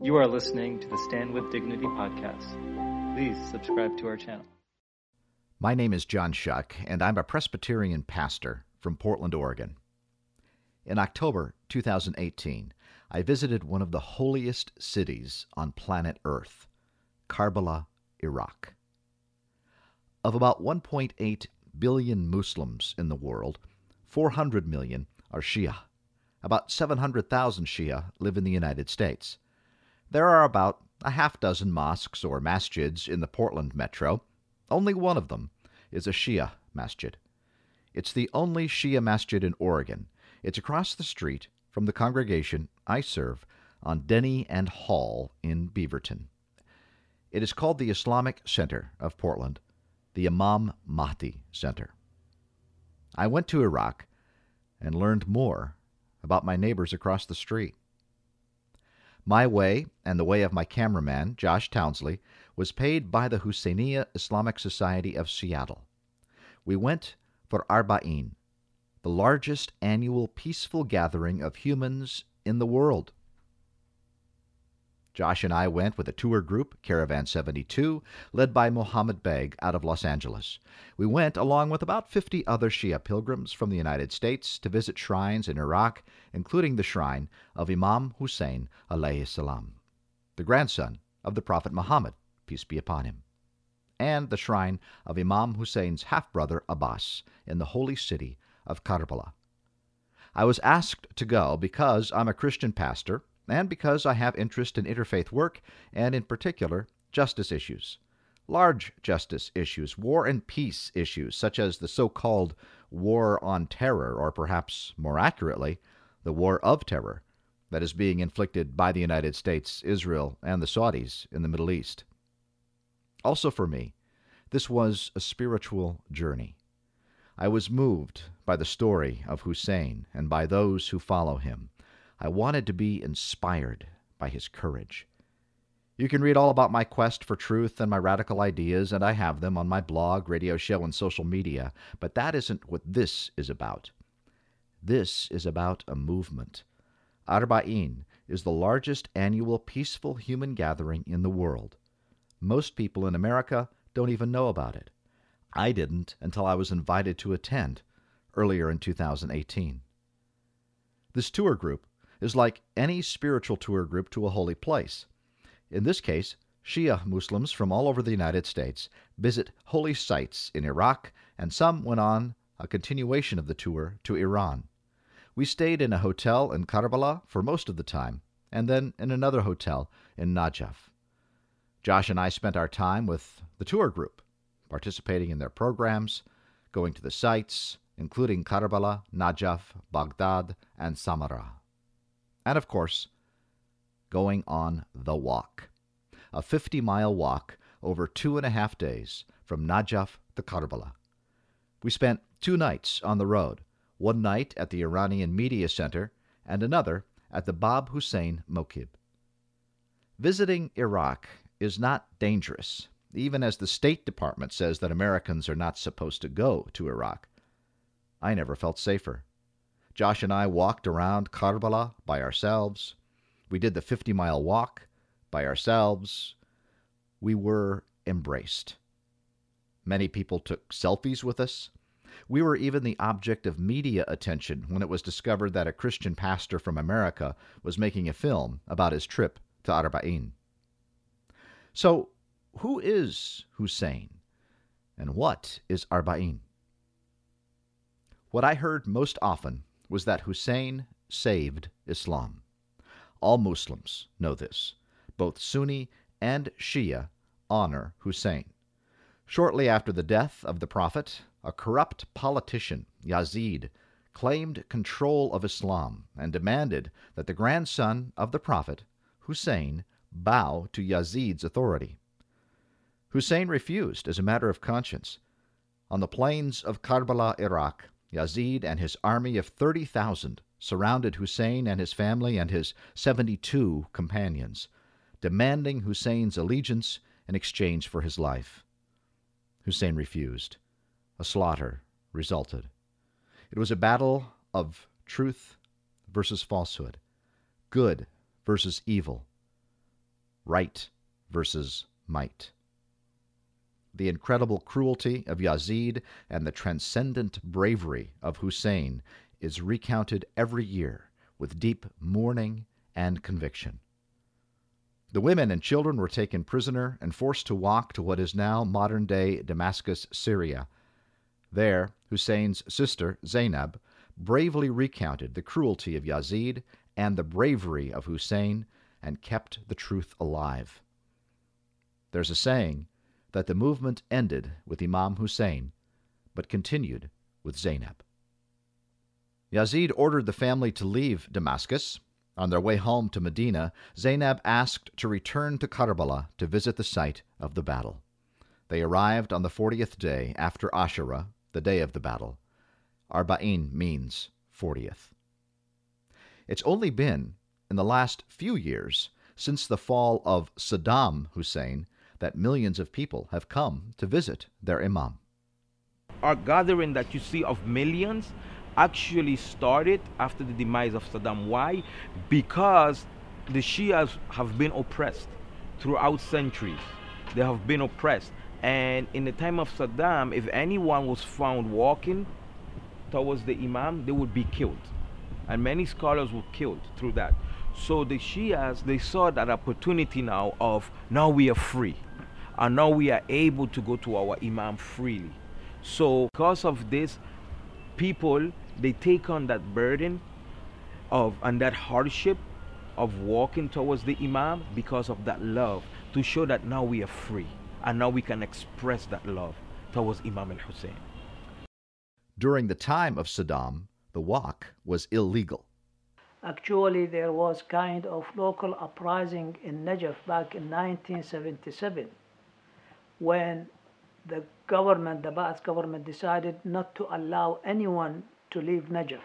You are listening to the Stand with Dignity podcast. Please subscribe to our channel. My name is John Shuck, and I'm a Presbyterian pastor from Portland, Oregon. In October 2018, I visited one of the holiest cities on planet Earth, Karbala, Iraq. Of about 1.8 billion Muslims in the world, 400 million are Shia. About 700,000 Shia live in the United States. There are about a half dozen mosques or masjids in the Portland metro. Only one of them is a Shia masjid. It's the only Shia masjid in Oregon. It's across the street from the congregation I serve on Denney and Hall in Beaverton. It is called the Islamic Center of Portland, the Imam Mahdi Center. I went to Iraq and learned more about my neighbors across the street. My way, and the way of my cameraman, Josh Townsley, was paid by the Husseiniya Islamic Society of Seattle. We went for Arba'in, the largest annual peaceful gathering of humans in the world. Josh and I went with a tour group, Caravan 72, led by Mohammed Beg out of Los Angeles. We went along with about 50 other Shia pilgrims from the United States to visit shrines in Iraq, including the shrine of Imam Hussein alayhi salam, the grandson of the Prophet Muhammad, peace be upon him, and the shrine of Imam Hussein's half-brother Abbas in the holy city of Karbala. I was asked to go because I'm a Christian pastor and because I have interest in interfaith work and, in particular, justice issues. Large justice issues, war and peace issues, such as the so called war on terror, or perhaps more accurately, the war of terror that is being inflicted by the United States, Israel, and the Saudis in the Middle East. Also, for me, this was a spiritual journey. I was moved by the story of Hussein and by those who follow him. I wanted to be inspired by his courage. You can read all about my quest for truth and my radical ideas, and I have them on my blog, radio show, and social media, but that isn't what this is about. This is about a movement. Arba'in is the largest annual peaceful human gathering in the world. Most people in America don't even know about it. I didn't until I was invited to attend earlier in 2018. This tour group is like any spiritual tour group to a holy place. In this case, Shia Muslims from all over the United States visit holy sites in Iraq, and some went on a continuation of the tour to Iran. We stayed in a hotel in Karbala for most of the time, and then in another hotel in Najaf. Josh and I spent our time with the tour group, participating in their programs, going to the sites, including Karbala, Najaf, Baghdad, and Samarra and, of course, going on the walk. A 50 mile walk over two and a half days from Najaf to Karbala. We spent two nights on the road, one night at the Iranian Media Center and another at the Bab Hussein Mokib. Visiting Iraq is not dangerous, even as the State Department says that Americans are not supposed to go to Iraq. I never felt safer. Josh and I walked around Karbala by ourselves. We did the 50 mile walk by ourselves. We were embraced. Many people took selfies with us. We were even the object of media attention when it was discovered that a Christian pastor from America was making a film about his trip to Arba'in. So, who is Hussein? And what is Arba'in? What I heard most often was that Hussein saved Islam. All Muslims know this. Both Sunni and Shia honor Hussein. Shortly after the death of the Prophet, a corrupt politician, Yazid, claimed control of Islam and demanded that the grandson of the Prophet, Hussein, bow to Yazid's authority. Hussein refused as a matter of conscience. On the plains of Karbala, Iraq, Yazid and his army of 30,000 surrounded Hussein and his family and his 72 companions, demanding Hussein's allegiance in exchange for his life. Hussein refused. A slaughter resulted. It was a battle of truth versus falsehood, good versus evil, right versus might. The incredible cruelty of Yazid and the transcendent bravery of Hussein is recounted every year with deep mourning and conviction. The women and children were taken prisoner and forced to walk to what is now modern day Damascus, Syria. There, Hussein's sister, Zainab, bravely recounted the cruelty of Yazid and the bravery of Hussein and kept the truth alive. There's a saying that the movement ended with Imam Hussein but continued with Zainab. Yazid ordered the family to leave Damascus. On their way home to Medina, Zainab asked to return to Karbala to visit the site of the battle. They arrived on the 40th day after Ashura, the day of the battle. Arba'in means 40th. It's only been in the last few years since the fall of Saddam Hussein that millions of people have come to visit their Imam. Our gathering that you see of millions actually started after the demise of Saddam. Why? Because the Shias have been oppressed throughout centuries. They have been oppressed. And in the time of Saddam, if anyone was found walking towards the Imam, they would be killed. And many scholars were killed through that. So the Shias, they saw that opportunity now of now we are free. And now we are able to go to our Imam freely. So because of this, people, they take on that burden of and that hardship of walking towards the Imam because of that love to show that now we are free and now we can express that love towards Imam al Hussein. During the time of Saddam, the walk was illegal. Actually, there was kind of local uprising in Najaf back in 1977 when the government, the Ba'ath government, decided not to allow anyone to leave Najaf.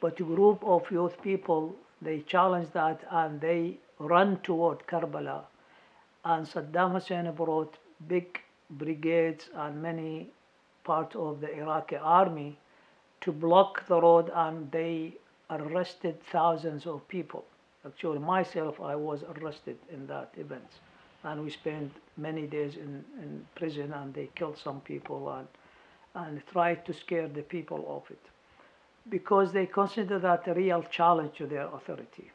But a group of youth people, they challenged that and they ran toward Karbala. And Saddam Hussein brought big brigades and many parts of the Iraqi army to block the road and they arrested thousands of people. Actually, myself, I was arrested in that event and we spent many days in, in prison and they killed some people and, and tried to scare the people off it because they consider that a real challenge to their authority.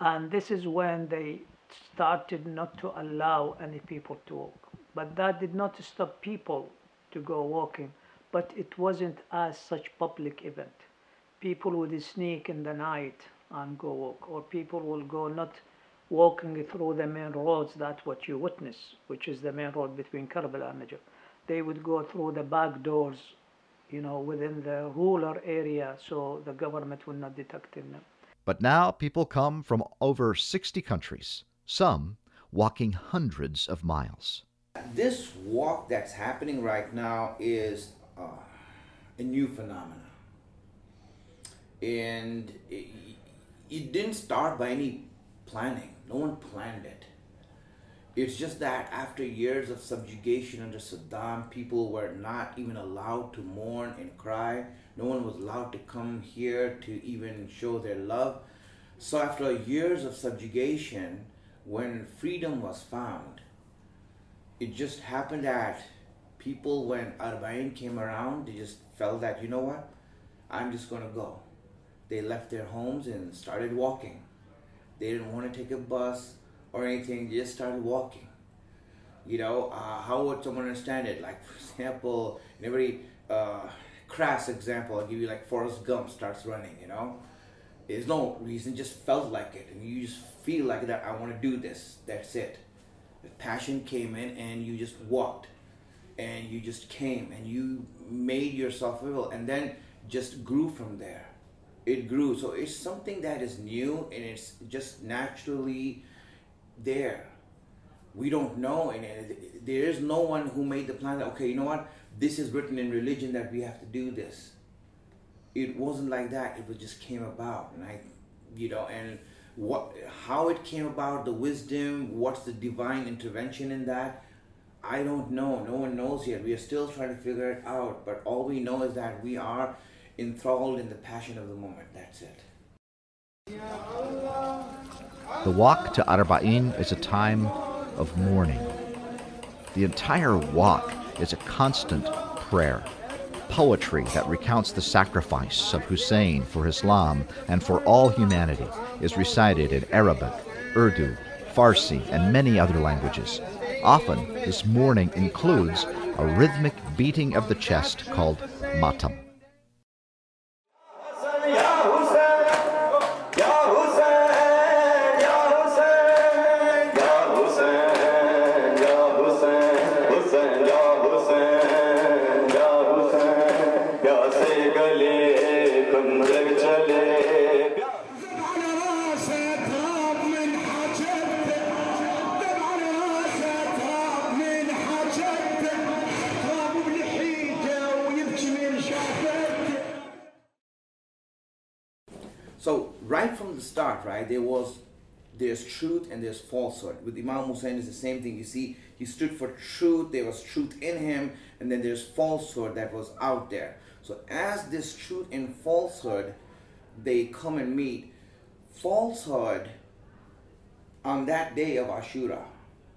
And this is when they started not to allow any people to walk. But that did not stop people to go walking, but it wasn't as such public event. People would sneak in the night and go walk, or people will go not walking through the main roads, that's what you witness, which is the main road between Karbala and Najaf. They would go through the back doors, you know, within the rural area, so the government would not detect them. But now people come from over 60 countries, some walking hundreds of miles. This walk that's happening right now is uh, a new phenomenon. And it, it didn't start by any planning no one planned it. It's just that after years of subjugation under Saddam, people were not even allowed to mourn and cry. No one was allowed to come here to even show their love. So after years of subjugation, when freedom was found, it just happened that people, when Arba'in came around, they just felt that, you know what, I'm just to go. They left their homes and started walking. They didn't want to take a bus or anything. They just started walking. You know, uh, how would someone understand it? Like, for example, in a very uh, crass example, I'll give you like Forrest Gump starts running, you know? There's no reason, just felt like it. And you just feel like that, I want to do this. That's it. The passion came in and you just walked. And you just came and you made yourself available and then just grew from there it grew. So it's something that is new and it's just naturally there. We don't know, and there is no one who made the plan that, okay, you know what, this is written in religion that we have to do this. It wasn't like that, it just came about. And I, you know, and what, how it came about, the wisdom, what's the divine intervention in that, I don't know. No one knows yet. We are still trying to figure it out. But all we know is that we are enthralled in the passion of the moment. That's it. The walk to Arba'in is a time of mourning. The entire walk is a constant prayer, poetry that recounts the sacrifice of Hussein for Islam and for all humanity is recited in Arabic, Urdu, Farsi, and many other languages. Often, this mourning includes a rhythmic beating of the chest called matam. So right from the start, right, there was there's truth and there's falsehood. With Imam Hussein is the same thing. You see, he stood for truth, there was truth in him, and then there's falsehood that was out there. So as this truth and falsehood, they come and meet, falsehood on that day of Ashura,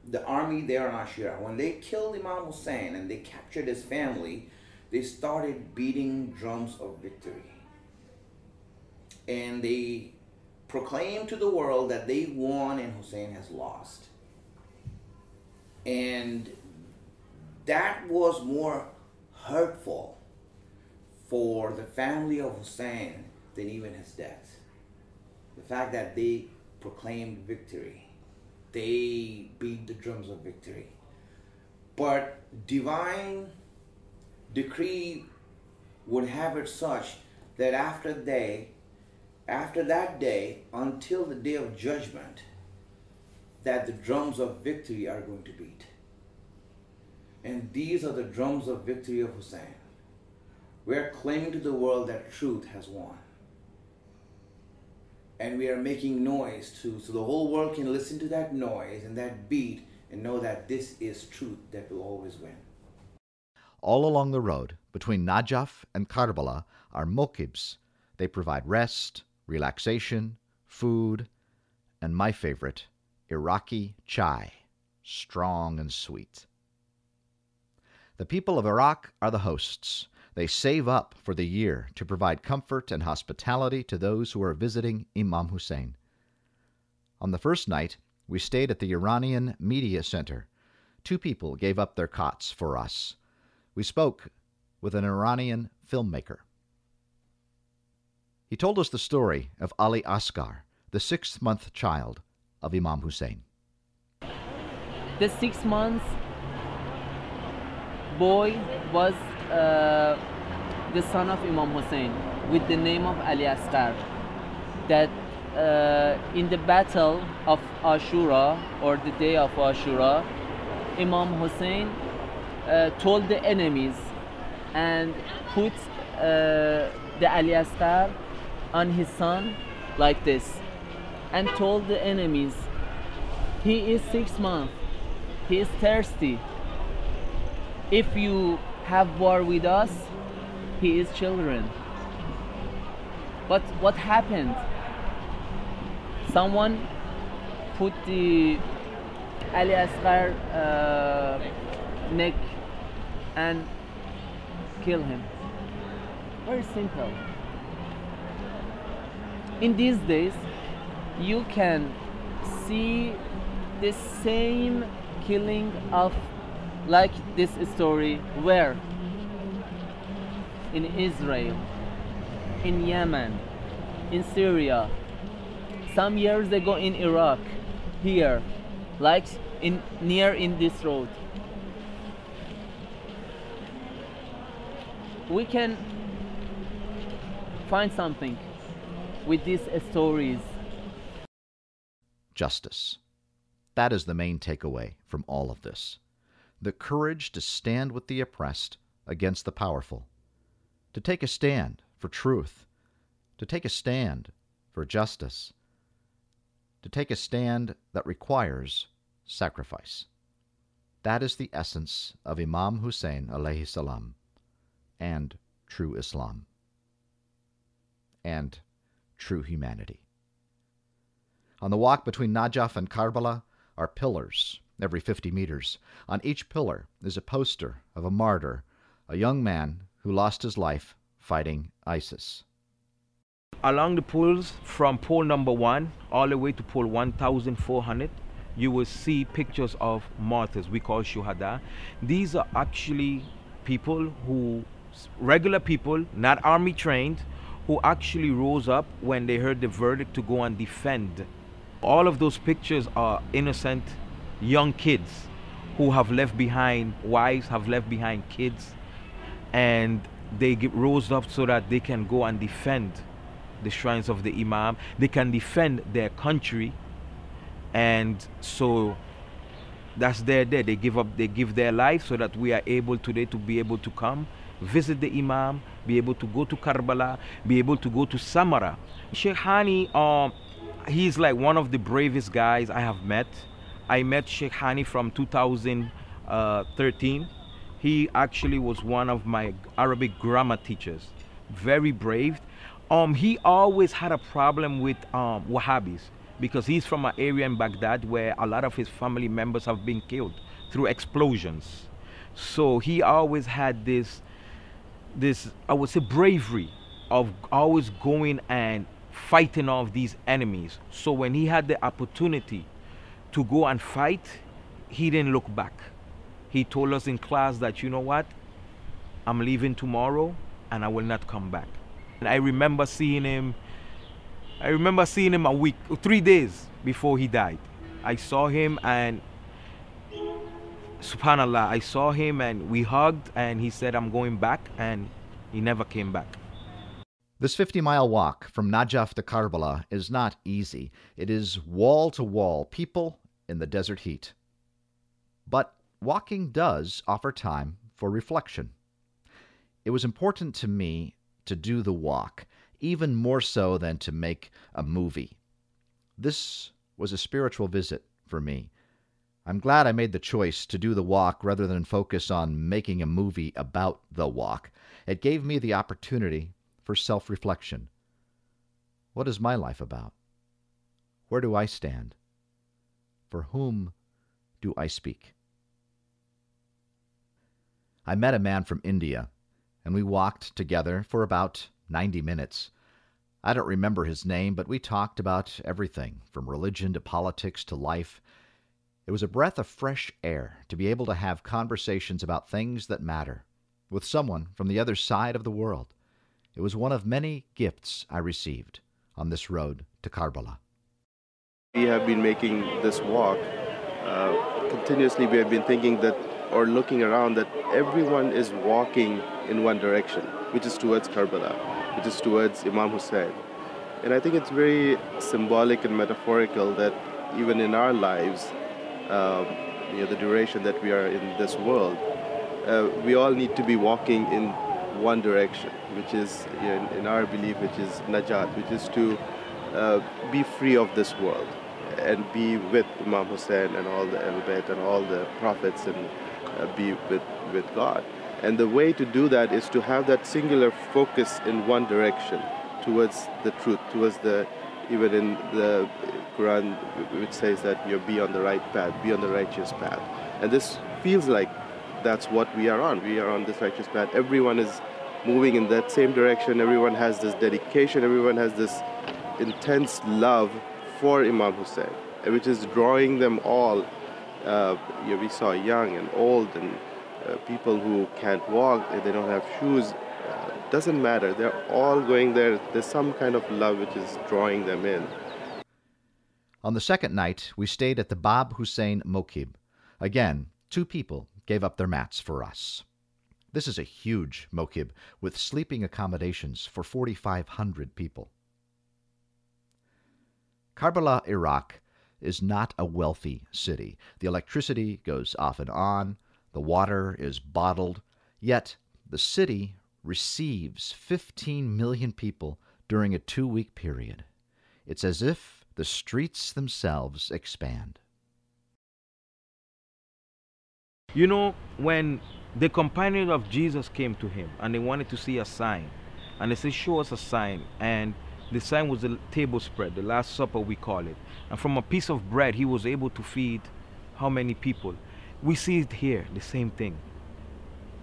the army there on Ashura, when they killed Imam Hussein and they captured his family, they started beating drums of victory and they proclaim to the world that they won and Hussein has lost. And that was more hurtful for the family of Hussein than even his death. The fact that they proclaimed victory, they beat the drums of victory. But divine decree would have it such that after they after that day until the day of judgment that the drums of victory are going to beat. And these are the drums of victory of Hussein. We are claiming to the world that truth has won. And we are making noise too, so the whole world can listen to that noise and that beat and know that this is truth that will always win. All along the road between Najaf and Karbala are mokibs. They provide rest, relaxation, food, and my favorite, Iraqi chai, strong and sweet. The people of Iraq are the hosts. They save up for the year to provide comfort and hospitality to those who are visiting Imam Hussein. On the first night, we stayed at the Iranian Media Center. Two people gave up their cots for us. We spoke with an Iranian filmmaker. He told us the story of Ali Asghar, the six month child of Imam Hussein. The six months boy was uh, the son of Imam Hussein with the name of Ali Asghar. That uh, in the battle of Ashura or the day of Ashura, Imam Hussein uh, told the enemies and put uh, the Ali Asghar on his son like this and told the enemies, He is six months, he is thirsty. If you have war with us, he is children. But what happened? Someone put the Ali Asghar uh, neck and kill him. Very simple in these days you can see the same killing of like this story where? In Israel in Yemen in Syria. Some years ago in Iraq here like in near in this road. We can find something with these stories. Justice. That is the main takeaway from all of this. The courage to stand with the oppressed against the powerful, to take a stand for truth, to take a stand for justice, to take a stand that requires sacrifice. That is the essence of Imam Hussein alayhi salam and true Islam. And true humanity. On the walk between Najaf and Karbala are pillars every 50 meters. On each pillar is a poster of a martyr, a young man who lost his life fighting ISIS. Along the poles from pole number one all the way to pole 1400, you will see pictures of martyrs we call shuhada. These are actually people who, regular people, not army trained, who actually rose up when they heard the verdict to go and defend. All of those pictures are innocent young kids who have left behind wives, have left behind kids, and they rose up so that they can go and defend the shrines of the Imam. They can defend their country, and so that's their day. They give up. They give their life so that we are able today to be able to come visit the Imam, be able to go to Karbala, be able to go to Samarra. Sheikh Hani, um, he's like one of the bravest guys I have met. I met Sheikh Hani from 2013. He actually was one of my Arabic grammar teachers. Very brave. Um, he always had a problem with um, Wahhabis because he's from an area in Baghdad where a lot of his family members have been killed through explosions. So he always had this, this I would say, bravery of always going and fighting off these enemies. So when he had the opportunity to go and fight, he didn't look back. He told us in class that, you know what, I'm leaving tomorrow and I will not come back. And I remember seeing him, I remember seeing him a week, three days before he died. I saw him and subhanallah, I saw him and we hugged and he said, I'm going back and he never came back. This 50 mile walk from Najaf to Karbala is not easy. It is wall to wall, people in the desert heat. But walking does offer time for reflection. It was important to me to do the walk, even more so than to make a movie. This was a spiritual visit for me. I'm glad I made the choice to do the walk rather than focus on making a movie about the walk. It gave me the opportunity for self reflection. What is my life about? Where do I stand? For whom do I speak? I met a man from India, and we walked together for about 90 minutes. I don't remember his name, but we talked about everything from religion to politics to life. It was a breath of fresh air to be able to have conversations about things that matter with someone from the other side of the world. It was one of many gifts I received on this road to Karbala. We have been making this walk. Uh, continuously, we have been thinking that, or looking around, that everyone is walking in one direction, which is towards Karbala, which is towards Imam Hussein. And I think it's very symbolic and metaphorical that even in our lives, you know, the duration that we are in this world, uh, we all need to be walking in one direction, which is, in, in our belief, which is najat, which is to uh, be free of this world and be with Imam Hussein and all the Ahl Bayt and all the prophets and uh, be with, with God. And the way to do that is to have that singular focus in one direction towards the truth, towards the, even in the Quran, which says that you be on the right path, be on the righteous path. And this feels like that's what we are on. We are on this righteous path. Everyone is moving in that same direction. Everyone has this dedication. Everyone has this intense love for Imam Hussein, which is drawing them all. Uh, we saw young and old and uh, people who can't walk, they don't have shoes. Doesn't matter. They're all going there. There's some kind of love which is drawing them in. On the second night, we stayed at the Bab Hussein Mokib. Again, two people gave up their mats for us. This is a huge mokib with sleeping accommodations for 4,500 people. Karbala, Iraq is not a wealthy city. The electricity goes off and on, the water is bottled, yet the city receives 15 million people during a two week period. It's as if the streets themselves expand. You know, when the companions of Jesus came to him and they wanted to see a sign, and they said, Show us a sign. And The sign was the table spread, the Last Supper, we call it. And from a piece of bread, he was able to feed how many people? We see it here, the same thing.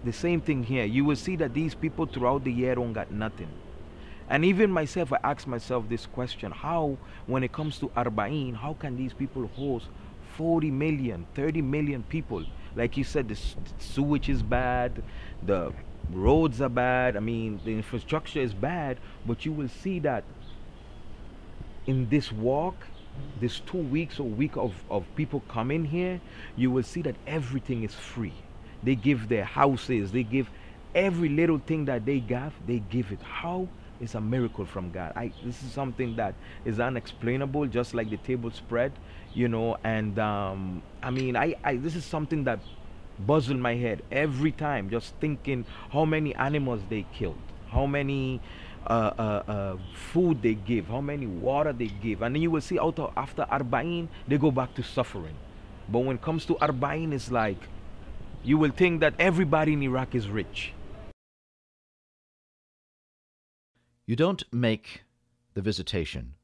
The same thing here. You will see that these people throughout the year don't got nothing. And even myself, I ask myself this question how, when it comes to Arba'in, how can these people host 40 million, 30 million people? Like you said, the sewage is bad, the roads are bad, I mean, the infrastructure is bad, but you will see that in this walk, this two weeks or week of, of people coming here, you will see that everything is free. They give their houses, they give every little thing that they got, they give it. How? It's a miracle from God. I this is something that is unexplainable, just like the table spread, you know. And um, I mean, I, I this is something that buzzing my head every time, just thinking how many animals they killed, how many uh, uh, uh, food they give, how many water they give, and then you will see out after Arba'in they go back to suffering. But when it comes to Arba'in, it's like you will think that everybody in Iraq is rich. You don't make the visitation,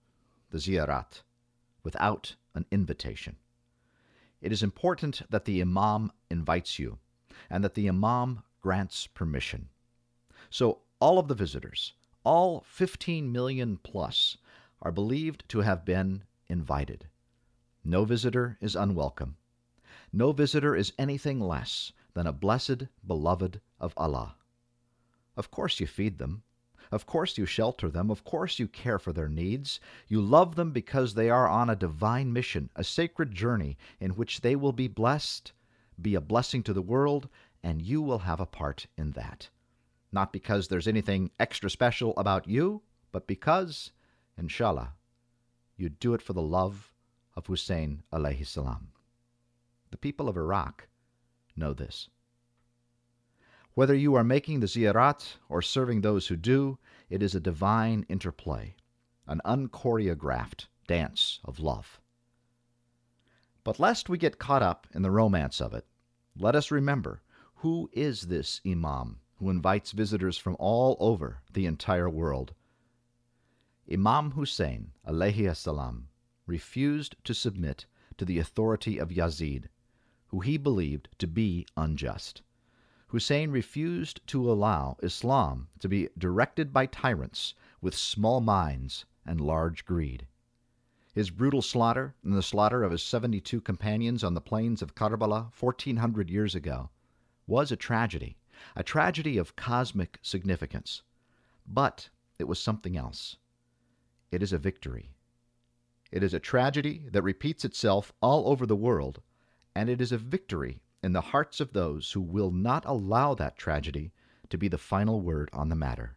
the ziyarat, without an invitation. It is important that the Imam invites you and that the Imam grants permission. So, all of the visitors, all 15 million plus, are believed to have been invited. No visitor is unwelcome. No visitor is anything less than a blessed beloved of Allah. Of course, you feed them. Of course, you shelter them. Of course, you care for their needs. You love them because they are on a divine mission, a sacred journey in which they will be blessed, be a blessing to the world, and you will have a part in that. Not because there's anything extra special about you, but because, inshallah, you do it for the love of Hussein alayhi salam. The people of Iraq know this. Whether you are making the ziyarat or serving those who do, it is a divine interplay, an unchoreographed dance of love. But lest we get caught up in the romance of it, let us remember who is this Imam who invites visitors from all over the entire world? Imam Hussein alayhi salam refused to submit to the authority of Yazid, who he believed to be unjust. Hussein refused to allow Islam to be directed by tyrants with small minds and large greed. His brutal slaughter and the slaughter of his 72 companions on the plains of Karbala 1400 years ago was a tragedy, a tragedy of cosmic significance. But it was something else. It is a victory. It is a tragedy that repeats itself all over the world, and it is a victory in the hearts of those who will not allow that tragedy to be the final word on the matter.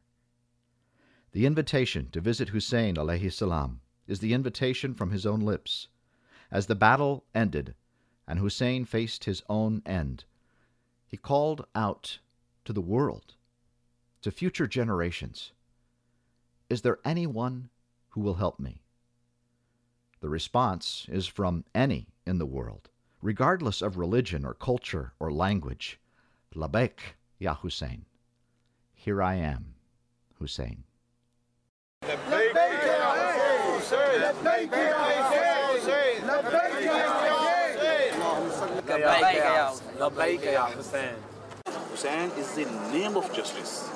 The invitation to visit Hussein alayhi salam is the invitation from his own lips. As the battle ended and Hussein faced his own end, he called out to the world, to future generations, Is there anyone who will help me? The response is from any in the world regardless of religion or culture or language. Labek, Ya Hussein. Here I am, Hussein. Hussein is the name of justice.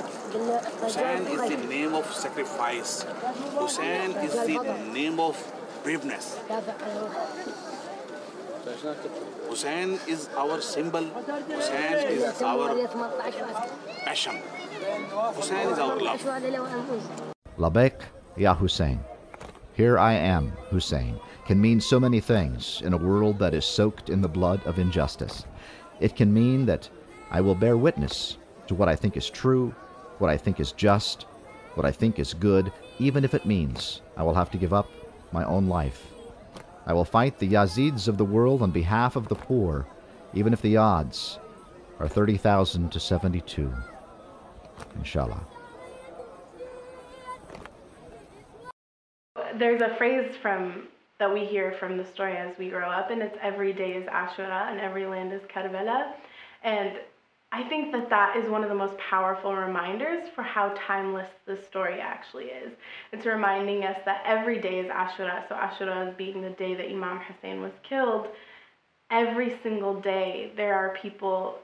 Hussein is the name of sacrifice. Hussein is the name of braveness. Hussein is our symbol. Hussein is our passion. Hussein is our love. Labek, Ya Hussein. Here I am, Hussein, can mean so many things in a world that is soaked in the blood of injustice. It can mean that I will bear witness to what I think is true, what I think is just, what I think is good, even if it means I will have to give up my own life I will fight the Yazids of the world on behalf of the poor, even if the odds are 30,000 to 72. Inshallah. There's a phrase from that we hear from the story as we grow up, and it's every day is Ashura and every land is Karbala. And I think that that is one of the most powerful reminders for how timeless this story actually is. It's reminding us that every day is Ashura. So Ashura is being the day that Imam Hussein was killed. Every single day there are people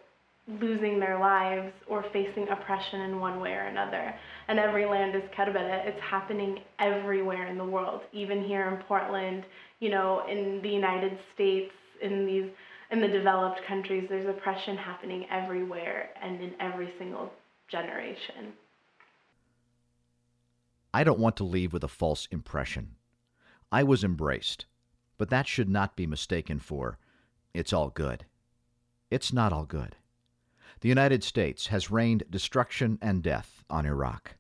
losing their lives or facing oppression in one way or another. And every land is Karbala. It's happening everywhere in the world, even here in Portland, you know, in the United States, in these in the developed countries, there's oppression happening everywhere and in every single generation. I don't want to leave with a false impression. I was embraced, but that should not be mistaken for it's all good. It's not all good. The United States has rained destruction and death on Iraq.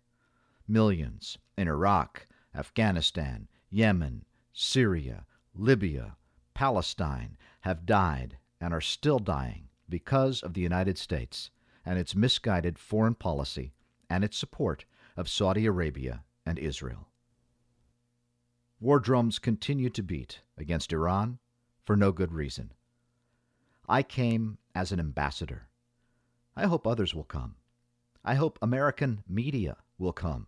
Millions in Iraq, Afghanistan, Yemen, Syria, Libya, Palestine have died and are still dying because of the United States and its misguided foreign policy and its support of Saudi Arabia and Israel. War drums continue to beat against Iran for no good reason. I came as an ambassador I hope others will come. I hope American media will come.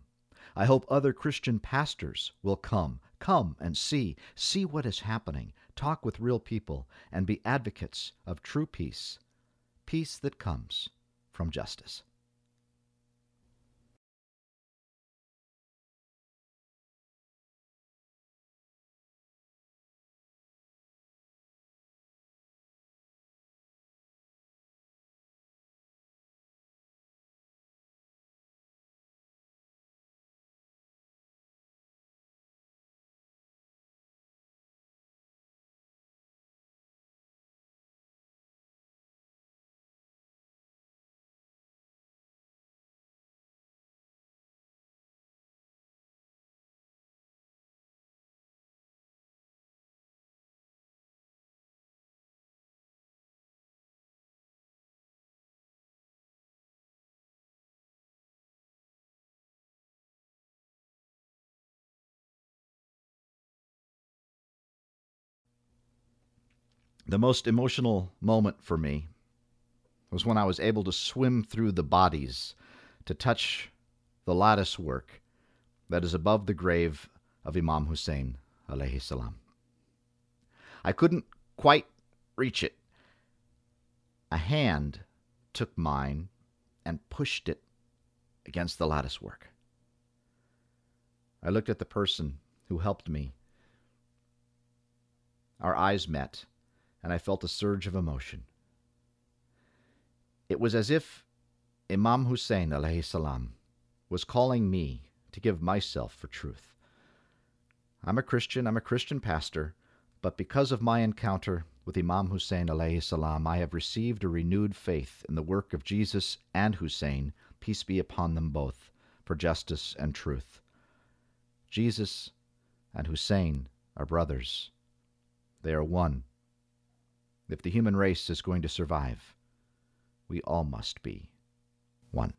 I hope other Christian pastors will come. Come and see. See what is happening. Talk with real people and be advocates of true peace. Peace that comes from justice. The most emotional moment for me was when I was able to swim through the bodies to touch the lattice work that is above the grave of Imam Hussein alayhi salam. I couldn't quite reach it. A hand took mine and pushed it against the lattice work. I looked at the person who helped me. Our eyes met and I felt a surge of emotion. It was as if Imam Hussein alayhi salam was calling me to give myself for truth. I'm a Christian, I'm a Christian pastor, but because of my encounter with Imam Hussein alayhi salam, I have received a renewed faith in the work of Jesus and Hussein, peace be upon them both, for justice and truth. Jesus and Hussein are brothers. They are one if the human race is going to survive, we all must be one.